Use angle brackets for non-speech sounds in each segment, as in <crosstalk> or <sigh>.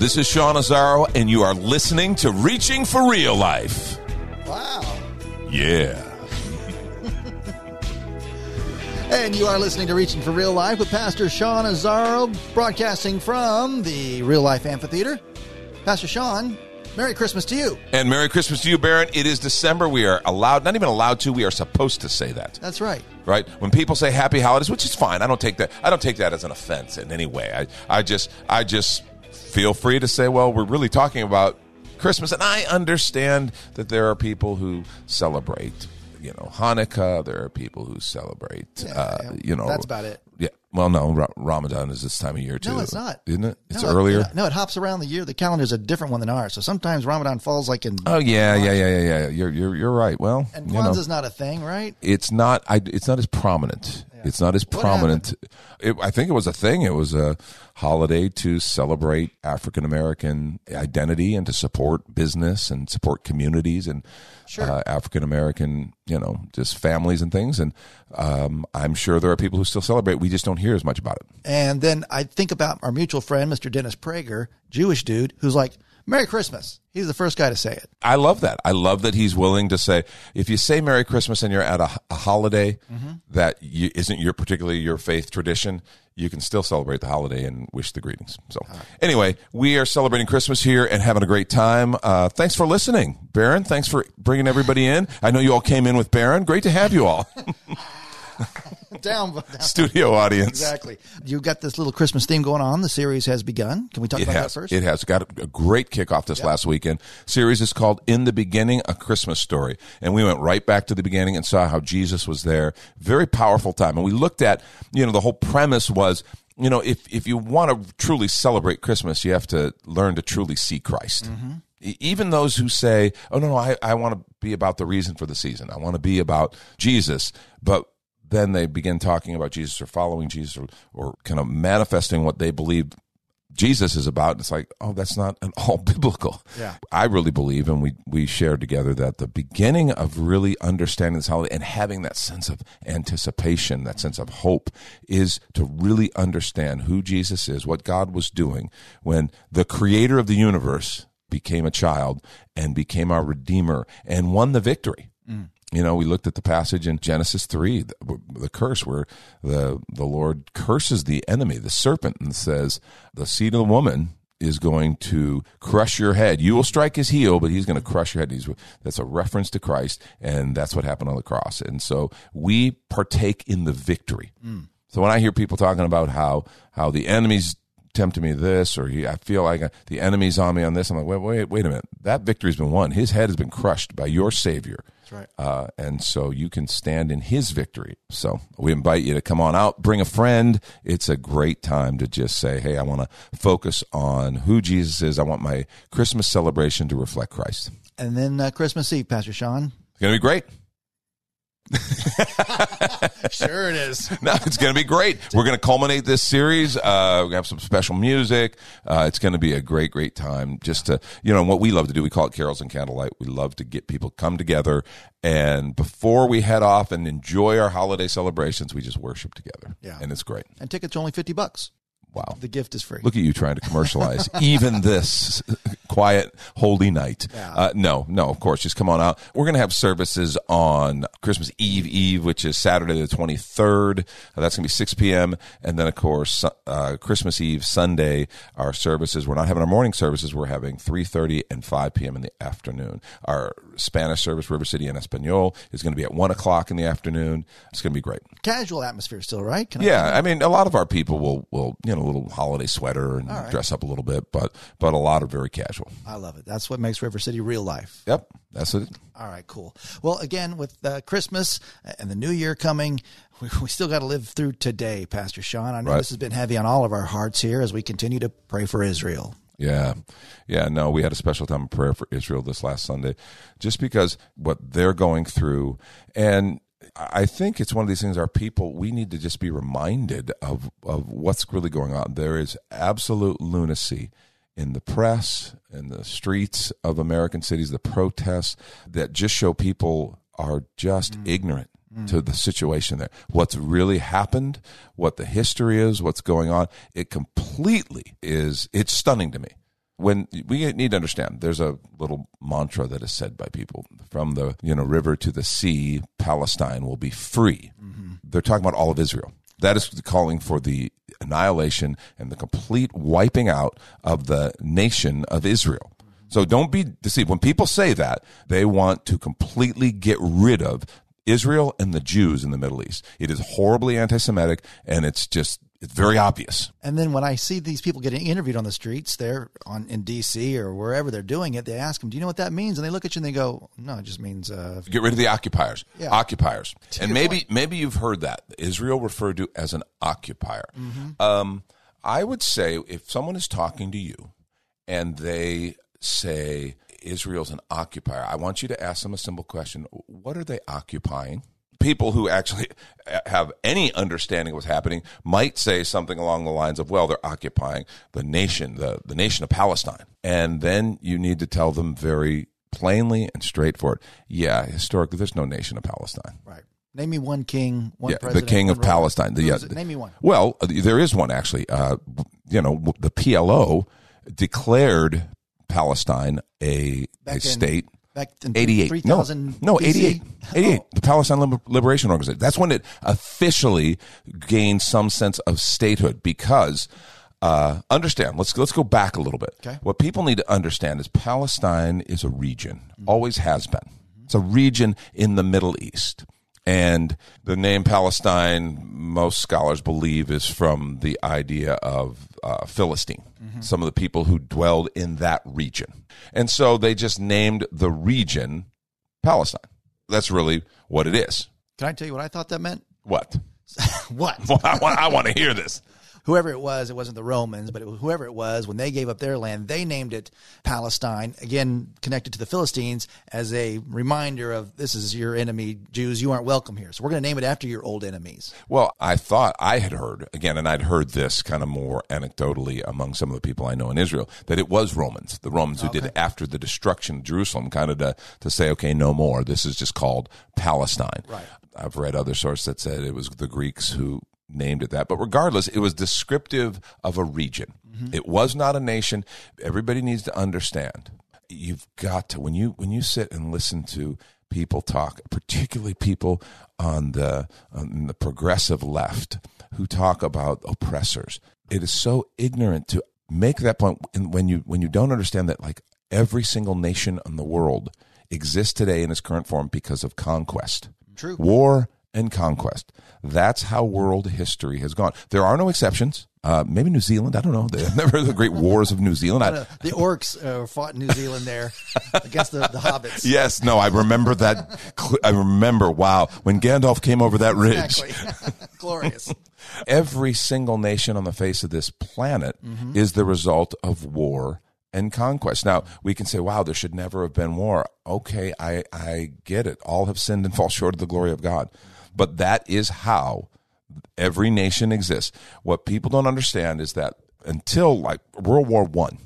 This is Sean Azzaro, and you are listening to Reaching for Real Life. Wow. Yeah. <laughs> And you are listening to Reaching for Real Life with Pastor Sean Azzaro, broadcasting from the Real Life Amphitheater. Pastor Sean, Merry Christmas to you. And Merry Christmas to you, Baron. It is December. We are allowed, not even allowed to, we are supposed to say that. That's right. Right? When people say happy holidays, which is fine. I don't take that I don't take that as an offense in any way. I, I just I just feel free to say, well, we're really talking about Christmas. And I understand that there are people who celebrate, you know, Hanukkah. There are people who celebrate, Yeah, uh, yeah. you know, That's about it. Yeah. Well, no, Ra- Ramadan is this time of year too. No, it's not. Isn't it? It's No, it- earlier. no, it hops around the year. The calendar is a different one than ours. So sometimes Ramadan falls like in. Oh yeah, yeah, yeah, yeah, yeah. You're you're you're right. Well, and you know, not a thing, right? it's not. I. It's not as prominent. It's not as prominent. It, I think it was a thing. It was a holiday to celebrate African American identity and to support business and support communities and Sure. uh, African American, you know, just families and things. And um, I'm sure there are people who still celebrate. We just don't hear as much about it. And then I think about our mutual friend, Mr. Dennis Prager, Jewish dude, who's like, Merry Christmas. He's the first guy to say it. I love that. I love that he's willing to say, if you say Merry Christmas and you're at a, a holiday that you, isn't your particularly your faith tradition, you can still celebrate the holiday and wish the greetings. So, anyway, we are celebrating Christmas here and having a great time. Uh, thanks for listening, Baron. Thanks for bringing everybody in. I know you all came in with Baron. Great to have you all, <laughs> <laughs> Down. down. studio audience. Exactly. You got this little Christmas theme going on. The series has begun. Can we talk It about has. that first? It has got a, great kickoff this last weekend. Series is called "In the Beginning: A Christmas Story," and we went right back to the beginning and saw how Jesus was there. Very powerful time, and we looked at you know the whole premise was you know if if you want to truly celebrate Christmas, you have to learn to truly see Christ. Mm-hmm. E- Even those who say, "Oh no, no, I, I want to be about the reason for the season. I want to be about Jesus," but then they begin talking about Jesus or following Jesus or, or kind of manifesting what they believe Jesus is about. And it's like, oh, that's not at all <laughs> biblical. Yeah. I really believe, and we, we shared together that the beginning of really understanding this holiday and having that sense of anticipation, that sense of hope, is to really understand who Jesus is, what God was doing when the creator of the universe became a child and became our redeemer and won the victory. Mm. You know, we looked at the passage in Genesis three, the, the curse where the the Lord curses the enemy, the serpent, and says, "The seed of the woman is going to crush your head. You will strike his heel, but he's going to crush your head." He's, that's a reference to Christ, and that's what happened on the cross. And so we partake in the victory. Mm. So when I hear people talking about how how the enemy's tempting me this, or he, I feel like I, the enemy's on me on this, I'm like, wait, wait, wait a minute. That victory's been won. His head has been crushed by your Savior. That's right. Uh, and so you can stand in his victory. So we invite you to come on out, bring a friend. It's a great time to just say, hey, I want to focus on who Jesus is. I want my Christmas celebration to reflect Christ. And then uh, Christmas Eve, Pastor Sean. It's going to be great. <laughs> Sure it is. <laughs> No, it's going to be great. We're going to culminate this series. Uh, we have some special music. Uh, it's going to be a great, great time. Just to, you know, what we love to do, we call it carols and candlelight. We love to get people come together, and before we head off and enjoy our holiday celebrations, we just worship together. Yeah. and it's great. And tickets are only 50 bucks. Wow. The gift is free. Look at you trying to commercialize <laughs> even this quiet, holy night. Uh, no, no, of course, just come on out. We're going to have services on Christmas Eve Eve, which is Saturday the 23rd. Uh, that's going to be 6 p.m. And then, of course, uh, Christmas Eve Sunday, our services, we're not having our morning services. We're having 3.30 and 5 p.m. in the afternoon. Our Spanish service, River City and Espanol, is going to be at one o'clock in the afternoon. It's going to be great. Casual atmosphere still, right? Can Yeah, I mean, a lot of our people will, will you know, a little holiday sweater and dress up a little bit, but but a lot are very casual. I love it. That's what makes River City real life. Yep, that's it. All right, cool. Well, again, with uh, Christmas and the New Year coming, we, we still got to live through today, Pastor Sean. I know Right. this has been heavy on all of our hearts here as we continue to pray for Israel. Yeah. Yeah. No, we had a special time of prayer for Israel this last Sunday just because what they're going through. And I think it's one of these things our people, we need to just be reminded of, of what's really going on. There is absolute lunacy in the press, in the streets of American cities, the protests that just show people are just mm. ignorant Mm. to the situation there. What's really happened, what the history is, what's going on, it completely is, it's stunning to me. When we need to understand, there's a little mantra that is said by people from the you know river to the sea, Palestine will be free. Mm-hmm. They're talking about all of Israel. That is calling for the annihilation and the complete wiping out of the nation of Israel. Mm-hmm. So don't be deceived. When people say that, they want to completely get rid of Israel and the Jews in the Middle East. It is horribly anti Semitic and it's just, it's very obvious. And then when I see these people getting interviewed on the streets there on in D.C. or wherever they're doing it, they ask them, "Do you know what that means?" And they look at you and they go, "No, it just means uh, Get rid of the occupiers. Yeah. Occupiers. To and maybe point. maybe you've heard that. Israel referred to as an occupier. Mm-hmm. Um, I would say if someone is talking to you and they say Israel's an occupier, I want you to ask them a simple question. What are they occupying? People who actually <laughs> have any understanding of what's happening might say something along the lines of, well, they're occupying the nation, the, the nation of Palestine. And then you need to tell them very plainly and straightforward, yeah, historically, there's no nation of Palestine. right." Name me one king, one Yeah, the king of ruler. Palestine. The, yeah. Name me one. Well, uh, there is one actually. Uh, you know, the PLO declared Palestine a, Back a state. Back in 88. 3000 No, no, BC? 88. <laughs> 88. Oh. The Palestine Liberation Organization. That's when it officially gained some sense of statehood because uh, understand, let's let's go back a little bit. Okay. What people need to understand is Palestine is a region, always has been. It's a region in the Middle East. And the name Palestine, most scholars believe, is from the idea of uh, Philistine, some of the people who dwelled in that region. And so they just named the region Palestine. That's really what it is. Can I tell you what I thought that meant? What? <laughs> What? <laughs> Well, I, I want to hear this. Whoever it was, it wasn't the Romans, but it was whoever it was, when they gave up their land, they named it Palestine, again, connected to the Philistines as a reminder of this is your enemy, Jews. You aren't welcome here. So we're going to name it after your old enemies. Well, I thought I had heard again, and I'd heard this kind of more anecdotally among some of the people I know in Israel that it was Romans, the Romans who did it after the destruction of Jerusalem, kind of to, to say, okay, no more. This is just called Palestine. Right. I've read other sources that said it was the Greeks who named it that. But regardless, it was descriptive of a region. Mm-hmm. It was not a nation. Everybody needs to understand. You've got to when you when you sit and listen to people talk, particularly people on the on the progressive left who talk about oppressors. It is so ignorant to make that point. point when you when you don't understand that like every single nation in the world exists today in its current form because of conquest. True. War and conquest. That's how world history has gone. There are no exceptions. Uh, maybe New Zealand. I don't know. <laughs> They've never the great wars of New Zealand. I, Uh, the orcs uh, fought in New Zealand there <laughs> against the, the hobbits. yes, no, I remember that. I remember, wow, when Gandalf came over that ridge. Exactly. <laughs> Glorious. Every single nation on the face of this planet is the result of war and conquest. Now, we can say, wow, there should never have been war. Okay, I, I get it. All have sinned and fall short of the glory of God. But that is how every nation exists. What people don't understand is that until like World War One,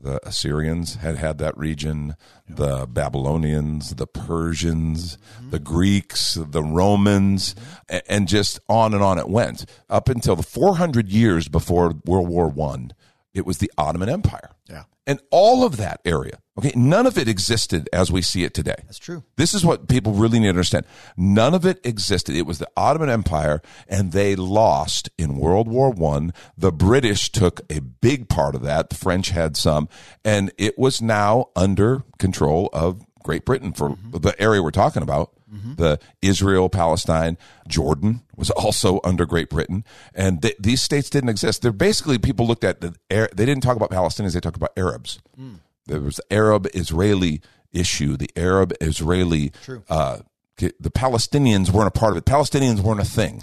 the Assyrians had had that region, the Babylonians, the Persians, the Greeks, the Romans, and just on and on it went up until the 400 years before World War One. It was the Ottoman Empire. Yeah. And all of that area, okay, none of it existed as we see it today. That's true. This is what people really need to understand. None of it existed. It was the Ottoman Empire, and they lost in World War One. The British took a big part of that. The French had some, and it was now under control of Great Britain for the area we're talking about. The Israel, Palestine, Jordan was also under Great Britain, and th- these states didn't exist. They're basically people looked at the. They didn't talk about Palestinians; they talked about Arabs. There was the Arab Israeli issue, the Arab Israeli. Uh, the Palestinians weren't a part of it. Palestinians weren't a thing.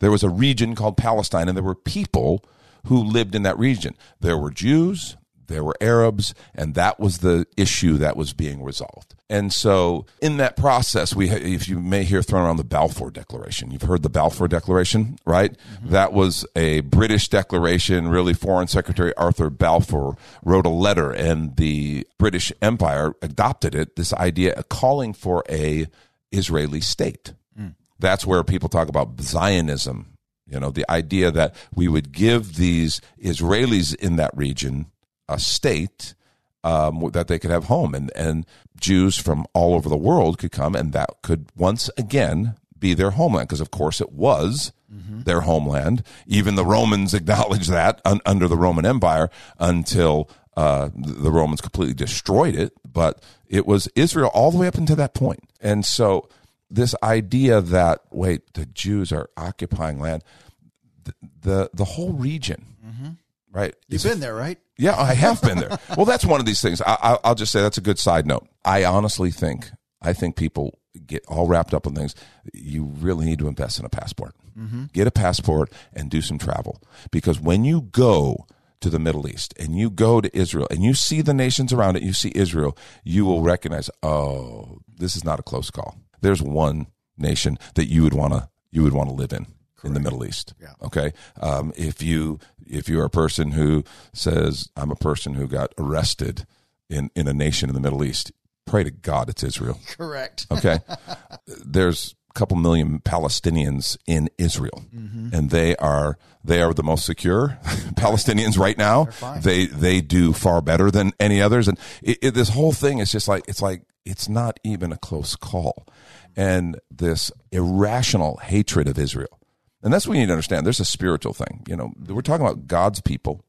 There was a region called Palestine, and there were people who lived in that region. There were Jews, there were Arabs, and that was the issue that was being resolved. And so, in that process, we, if you may hear thrown around the Balfour Declaration, you've heard the Balfour Declaration, right? Mm-hmm. That was a British declaration. Really, Foreign Secretary Arthur Balfour wrote a letter, and the British Empire adopted it. This idea of calling for a Israeli state. Mm. That's where people talk about Zionism. You know, the idea that we would give these Israelis in that region a state um, that they could have home, and and Jews from all over the world could come, and that could once again be their homeland, because of course it was their homeland. Even the Romans <laughs> acknowledged that un- under the Roman Empire until uh, the Romans completely destroyed it. But it was Israel all the way up until that point, and so this idea that wait, the Jews are occupying land, the the, the whole region, right? You've been there, right? yeah, I have been there. <laughs> well, that's one of these things. I, I, I'll just say that's a good side note. I honestly think, I think people get all wrapped up in things. You really need to invest in a passport. Mm-hmm. Get a passport and do some travel. Because when you go to the Middle East and you go to Israel and you see the nations around it, you see Israel, you will recognize, oh, this is not a close call. There's one nation that you would want to you would want to live in in the Middle East. Yeah. Okay. Um, if you if you're a person who says I'm a person who got arrested in in a nation in the Middle East, pray to God it's Israel. <laughs> Correct. Okay. There's a couple million Palestinians in Israel, and they are they are the most secure <laughs> Palestinians right now. They they do far better than any others, and it, it, this whole thing is just like it's like it's not even a close call, and this irrational hatred of Israel, and that's what we need to understand. There's a spiritual thing, you know. We're talking about God's people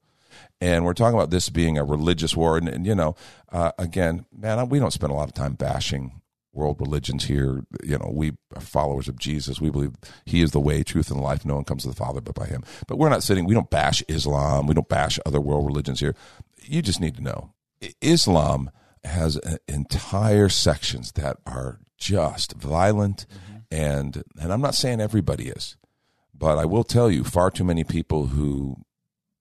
and we're talking about this being a religious war. And, and you know, uh, again, man, we don't spend a lot of time bashing world religions here. You know, we are followers of Jesus. We believe He is the way, truth, and life. No one comes to the Father but by Him. But we're not sitting. We don't bash Islam. We don't bash other world religions here. You just need to know, Islam has uh, entire sections that are just violent, and and I'm not saying everybody is, but I will tell you, far too many people who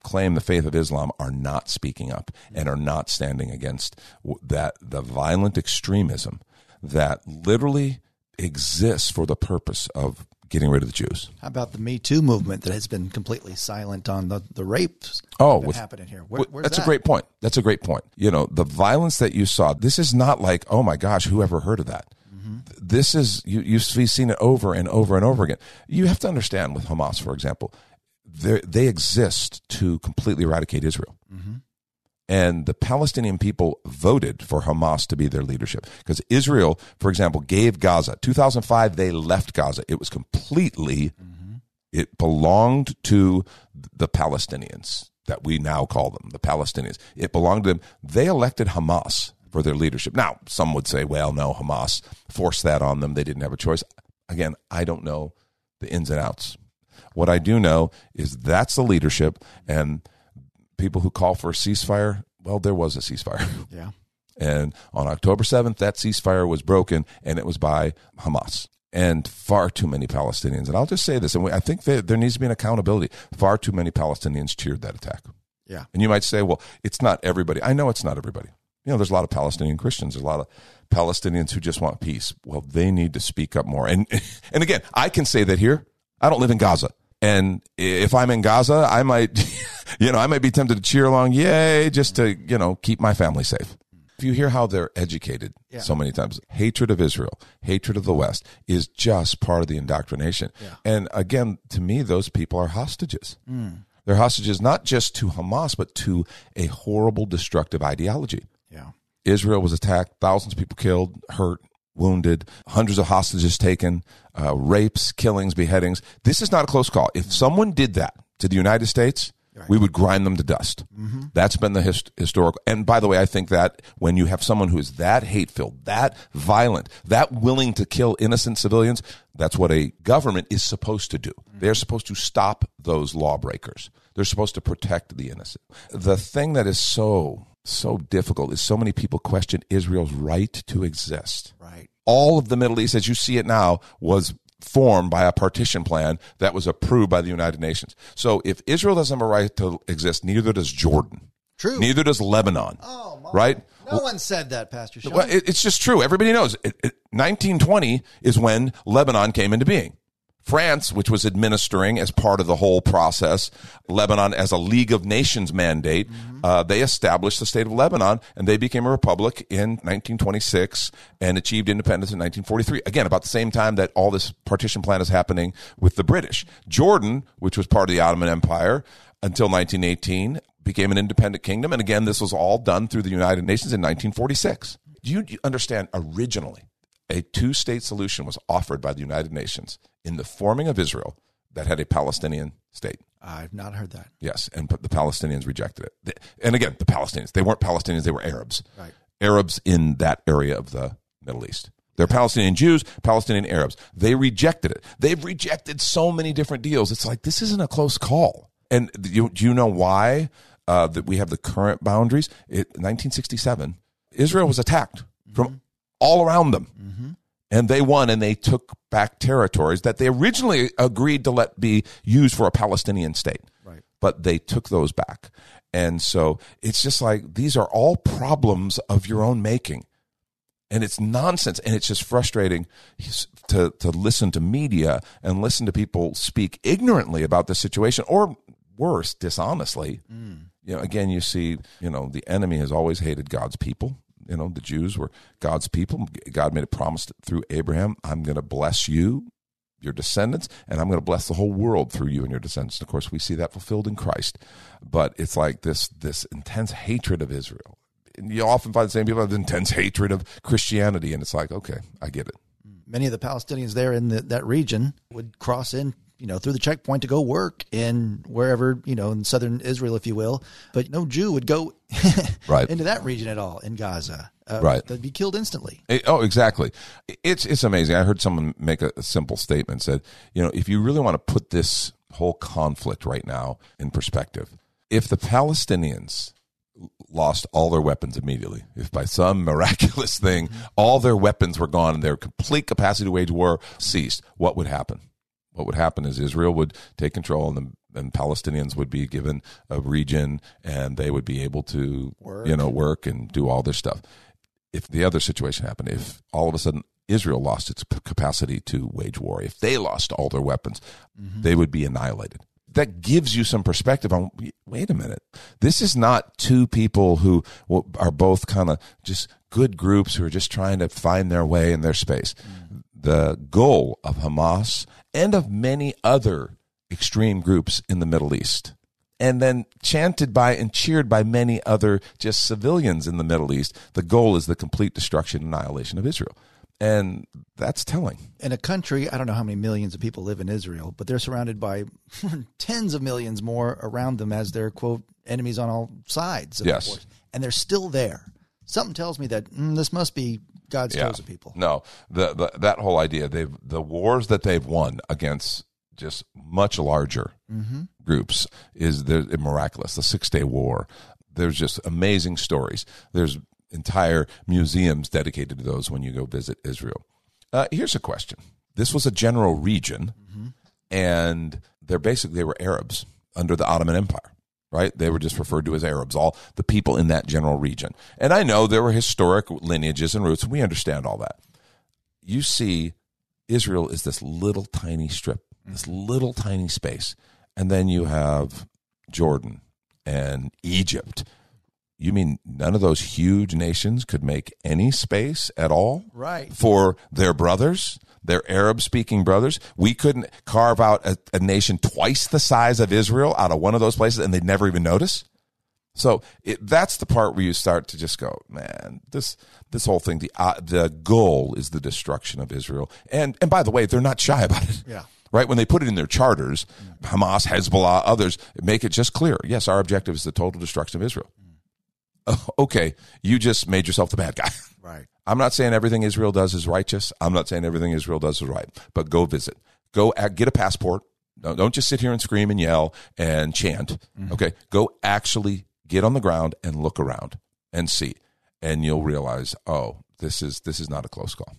claim the faith of Islam are not speaking up and are not standing against that the violent extremism that literally exists for the purpose of getting rid of the Jews. How about the Me Too movement that has been completely silent on the, the rapes Oh, that with- happening here? Where, that's that? a great point. That's a great point. You know, the violence that you saw, this is not like, oh my gosh, who ever heard of that? Mm-hmm. This is, you, you've seen it over and over and over again. You have to understand with Hamas, for example, they exist to completely eradicate Israel. Mm-hmm. And the Palestinian people voted for Hamas to be their leadership because Israel, for example, gave Gaza. 2005, they left Gaza. It was completely, it belonged to the Palestinians that we now call them, the Palestinians. It belonged to them. They elected Hamas for their leadership. Now, some would say, well, no, Hamas forced that on them. They didn't have a choice. Again, I don't know the ins and outs. What I do know is that's the leadership and people who call for a ceasefire, well, there was a ceasefire. <laughs> Yeah. And on October 7th, that ceasefire was broken, and it was by Hamas. And far too many Palestinians, and I'll just say this, and I think that there needs to be an accountability. Far too many Palestinians cheered that attack. Yeah. And you might say, well, it's not everybody. I know it's not everybody. You know, there's a lot of Palestinian Christians. There's a lot of Palestinians who just want peace. Well, they need to speak up more. And <laughs> and again, I can say that here. I don't live in Gaza. And if I'm in Gaza, I might, <laughs> you know, I might be tempted to cheer along, yay, just to, you know, keep my family safe. If you hear how they're educated Yeah. so many times, hatred of Israel, hatred of the West is just part of the indoctrination. And again, to me, those people are hostages. Hmm. They're hostages not just to Hamas, but to a horrible, destructive ideology. Yeah. Israel was attacked, thousands of people killed, hurt, wounded, hundreds of hostages taken, uh, rapes, killings, beheadings. This is not a close call. If someone did that to the United States, We would grind them to dust. That's been the hist- historical. And by the way, I think that when you have someone who is that hate filled, that violent, that willing to kill innocent civilians, that's what a government is supposed to do. They're supposed to stop those lawbreakers. They're supposed to protect the innocent. The thing that is so so difficult is so many people question Israel's right to exist. Right. All of the Middle East, as you see it now, was formed by a partition plan that was approved by the United Nations. So if Israel doesn't have a right to exist, neither does Jordan. True. Neither does Lebanon. Oh, my. right? No one said that, Pastor Sean. Well, it, it's just true. Everybody knows. It, it, 1920 is when Lebanon came into being. France, which was administering as part of the whole process, Lebanon as a League of Nations mandate, uh, they established the state of Lebanon and they became a republic in 1926 and achieved independence in 1943. Again, about the same time that all this partition plan is happening with the British. Jordan, which was part of the Ottoman Empire until 1918, became an independent kingdom. And again, this was all done through the United Nations in 1946. Do you understand originally? A two state solution was offered by the United Nations in the forming of Israel that had a Palestinian state. I've not heard that. Yes, and the Palestinians rejected it. And again, the Palestinians, they weren't Palestinians, they were Arabs. Right. Arabs in that area of the Middle East. They're Palestinian Jews, Palestinian Arabs. They rejected it. They've rejected so many different deals. It's like this isn't a close call. And do you, do you know why uh, that we have the current boundaries? It, 1967, Israel was attacked from all around them mm-hmm. and they won and they took back territories that they originally agreed to let be used for a Palestinian state. Right. But they took those back. And so it's just like these are all problems of your own making. And it's nonsense and it's just frustrating to to listen to media and listen to people speak ignorantly about the situation or worse, dishonestly. Mm. You know, again, you see, you know, the enemy has always hated God's people you know the jews were god's people. God made a promise through abraham i'm going to bless you your descendants and i'm going to bless the whole world through you and your descendants. And of course we see that fulfilled in christ. But it's like this this intense hatred of israel. And you often find the same people have intense hatred of christianity and it's like okay i get it. Many of the Palestinians there in the, that region would cross in, you know, through the checkpoint to go work in wherever, you know, in southern Israel, if you will. But no Jew would go <laughs> Right. into that region at all in Gaza. Uh, Right. They'd be killed instantly. It- oh, exactly. It's it's amazing. I heard someone make a, a simple statement. Said, you know, if you really want to put this whole conflict right now in perspective, if the Palestinians lost all their weapons immediately, if by some <laughs> miraculous thing all their weapons were gone and their complete capacity to wage war ceased, what would happen? What would happen is Israel would take control and the and Palestinians would be given a region and they would be able to Work. you know work and do all their stuff if the other situation happened, if all of a sudden Israel lost its capacity to wage war, if they lost all their weapons, mm-hmm. they would be annihilated. That gives you some perspective on wait a minute. This is not two people who are both kind of just good groups who are just trying to find their way in their space. Mm. The goal of Hamas and of many other extreme groups in the Middle East and then chanted by and cheered by many other just civilians in the Middle East. The goal is the complete destruction and annihilation of Israel. And that's telling. In a country, I don't know how many millions of people live in Israel, but they're surrounded by <laughs> tens of millions more around them as their quote enemies on all sides. Of Yes. And they're still there. Something tells me that mm, this must be God's chosen people. No, the, the that whole idea they've the wars that they've won against just much larger groups is miraculous. The Six Day War. There's just amazing stories. There's entire museums dedicated to those when you go visit Israel. Uh, here's a question. This was a general region, and they're basically they were Arabs under the Ottoman Empire, right? They were just referred to as Arabs, all the people in that general region. And I know there were historic lineages and roots, and we understand all that. You see, Israel is this little tiny strip, this little tiny space, and then you have Jordan and Egypt. You mean none of those huge nations could make any space at all? Right. For their brothers, their Arab speaking brothers? We couldn't carve out a, a nation twice the size of Israel out of one of those places and they'd never even notice? So it, that's the part where you start to just go, man, this this whole thing. The uh, the goal is the destruction of Israel, and and by the way, they're not shy about it. Yeah. right? When they put it in their charters, Hamas, Hezbollah, others make it just clear. Yes, our objective is the total destruction of Israel. <laughs> Okay, you just made yourself the bad guy. <laughs> Right. I'm not saying everything Israel does is righteous. I'm not saying everything Israel does is right. But go visit. Go at, get a passport. Don't, don't just sit here and scream and yell and chant. Okay. Go actually get on the ground and look around and see, and you'll realize, oh, this is this is not a close call.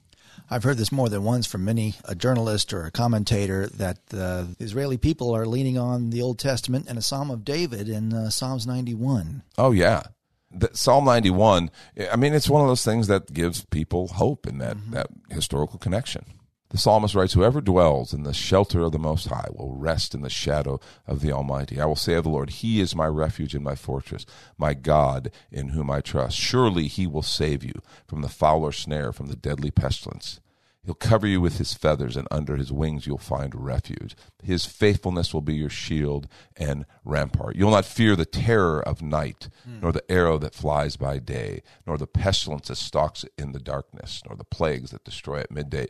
I've heard this more than once from many a journalist or a commentator that uh, the Israeli people are leaning on the Old Testament and a Psalm of David in uh, Psalms 91. Oh yeah, Psalm 91. I mean, it's one of those things that gives people hope in that mm-hmm. that historical connection. The psalmist writes, Whoever dwells in the shelter of the Most High will rest in the shadow of the Almighty. I will say of the Lord, He is my refuge and my fortress, my God in whom I trust. Surely He will save you from the fowler snare, from the deadly pestilence. He'll cover you with his feathers, and under his wings you'll find refuge. His faithfulness will be your shield and rampart. You'll not fear the terror of night, hmm. nor the arrow that flies by day, nor the pestilence that stalks in the darkness, nor the plagues that destroy at midday.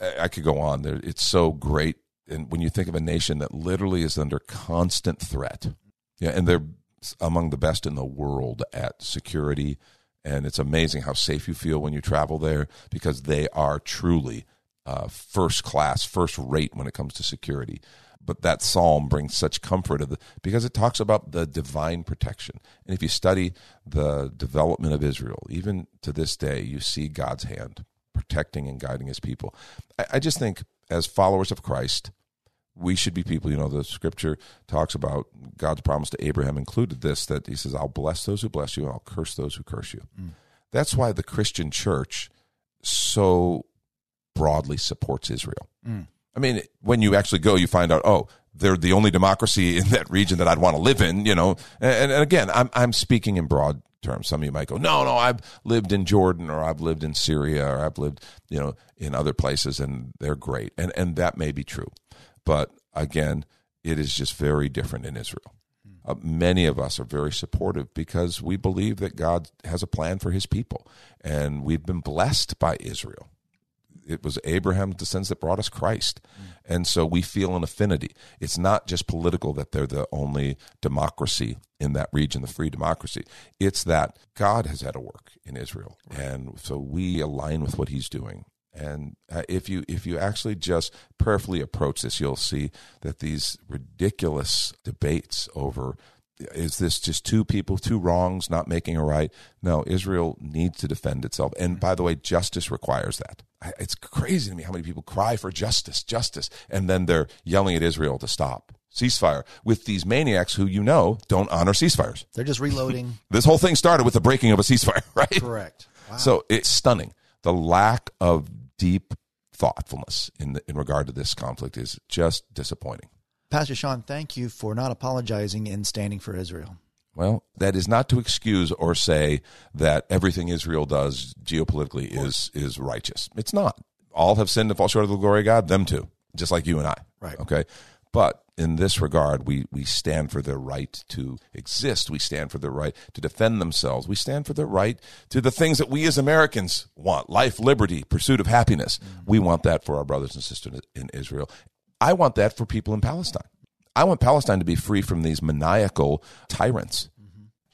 I I could go on. There, it's so great. And when you think of a nation that literally is under constant threat, yeah, and they're among the best in the world at security, and it's amazing how safe you feel when you travel there because they are truly uh, first class, first rate when it comes to security. But that psalm brings such comfort the, because it talks about the divine protection. And if you study the development of Israel, even to this day, you see God's hand protecting and guiding his people. I, I just think as followers of Christ, we should be people, you know, the scripture talks about God's promise to Abraham included this that he says, I'll bless those who bless you and I'll curse those who curse you. Mm. That's why the Christian church so broadly supports Israel. Mm. I mean, when you actually go, you find out, oh, they're the only democracy in that region that I'd want to live in, you know. And, and again, I'm, I'm speaking in broad terms. Some of you might go, no, no, I've lived in Jordan or I've lived in Syria or I've lived, you know, in other places and they're great. And, and that may be true. But again, it is just very different in Israel. Uh, many of us are very supportive because we believe that God has a plan for his people. And we've been blessed by Israel it was Abraham's descendants that brought us Christ. And so we feel an affinity. It's not just political that they're the only democracy in that region, the free democracy. It's that God has had a work in Israel. And so we align with what he's doing. And uh, if you if you actually just prayerfully approach this, you'll see that these ridiculous debates over is this just two people, two wrongs, not making a right? No, Israel needs to defend itself. And by the way, justice requires that. It's crazy to me how many people cry for justice, justice, and then they're yelling at Israel to stop ceasefire with these maniacs who you know don't honor ceasefires. They're just reloading. <laughs> This whole thing started with the breaking of a ceasefire, <laughs> right? Correct. Wow. So it's stunning. The lack of deep thoughtfulness in the, in regard to this conflict is just disappointing. Pastor Sean, thank you for not apologizing and standing for Israel. Well, that is not to excuse or say that everything Israel does geopolitically is is righteous. It's not. All have sinned and fall short of the glory of God. Them too, just like you and I. Right. Okay. But in this regard, we we stand for their right to exist. We stand for their right to defend themselves. We stand for their right to the things that we as Americans want: life, liberty, pursuit of happiness. Mm. We want that for our brothers and sisters in Israel. I want that for people in Palestine. I want Palestine to be free from these maniacal tyrants.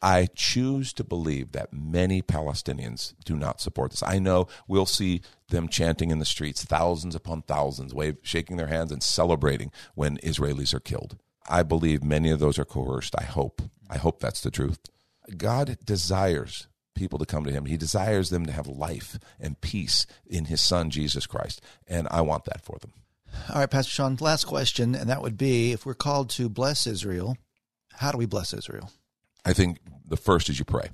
I choose to believe that many Palestinians do not support this. I know we'll see them chanting in the streets, thousands upon thousands, wave, shaking their hands and celebrating when Israelis are killed. I believe many of those are coerced. I hope. I hope that's the truth. God desires people to come to Him. He desires them to have life and peace in His Son, Jesus Christ. And I want that for them. All right, Pastor Sean, last question, and that would be if we're called to bless Israel, how do we bless Israel? I think the first is you pray.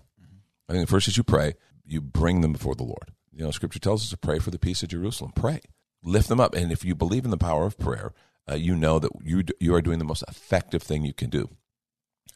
I think the first is you pray. You bring them before the Lord. You know, Scripture tells us to pray for the peace of Jerusalem. Pray, lift them up, and if you believe in the power of prayer, uh, you know that you you are doing the most effective thing you can do.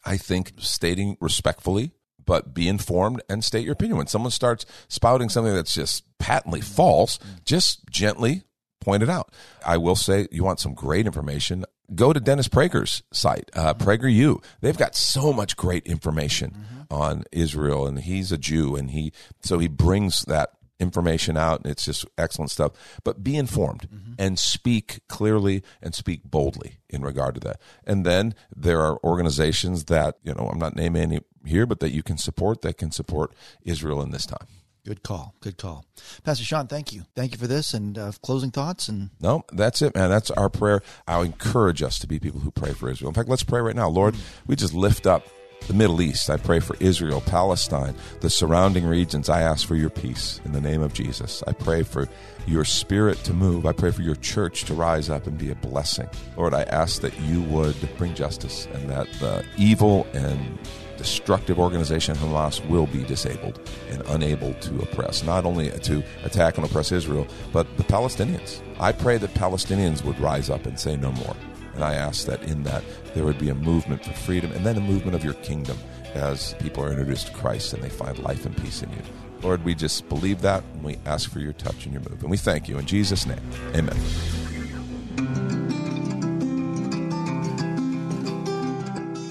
I think stating respectfully, but be informed and state your opinion. When someone starts spouting something that's just patently false, just gently point it out. I will say, you want some great information, go to Dennis Prager's site, uh, mm-hmm. PragerU. They've got so much great information mm-hmm. on Israel, and he's a Jew, and he so he brings that information out, and it's just excellent stuff. But be informed mm-hmm. and speak clearly and speak boldly in regard to that. And then there are organizations that you know I'm not naming any here, but that you can support that can support Israel in this time. Good call. Good call. Pastor Sean, thank you. Thank you for this and uh, closing thoughts. And No, that's it, man. That's our prayer. I'll encourage us to be people who pray for Israel. In fact, let's pray right now. Lord, we just lift up the Middle East. I pray for Israel, Palestine, the surrounding regions. I ask for your peace in the name of Jesus. I pray for your spirit to move. I pray for your church to rise up and be a blessing. Lord, I ask that you would bring justice and that the evil and destructive organization Hamas will be disabled and unable to oppress, not only to attack and oppress Israel, but the Palestinians. I pray that Palestinians would rise up and say no more. And I ask that in that there would be a movement for freedom and then a movement of your kingdom as people are introduced to Christ and they find life and peace in you. Lord, we just believe that and we ask for your touch and your move. And we thank you in Jesus' name. Amen.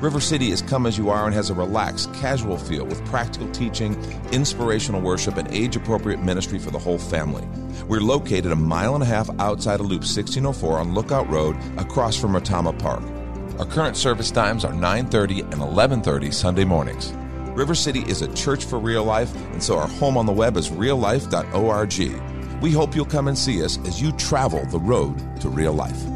River City is come as you are and has a relaxed, casual feel with practical teaching, inspirational worship, and age appropriate ministry for the whole family. We're located a mile and a half outside of Loop 1604 on Lookout Road across from Retama Park. Our current service times are 9:30 and 11:30 Sunday mornings. River City is a church for real life, and so our home on the web is reallife.org. We hope you'll come and see us as you travel the road to real life.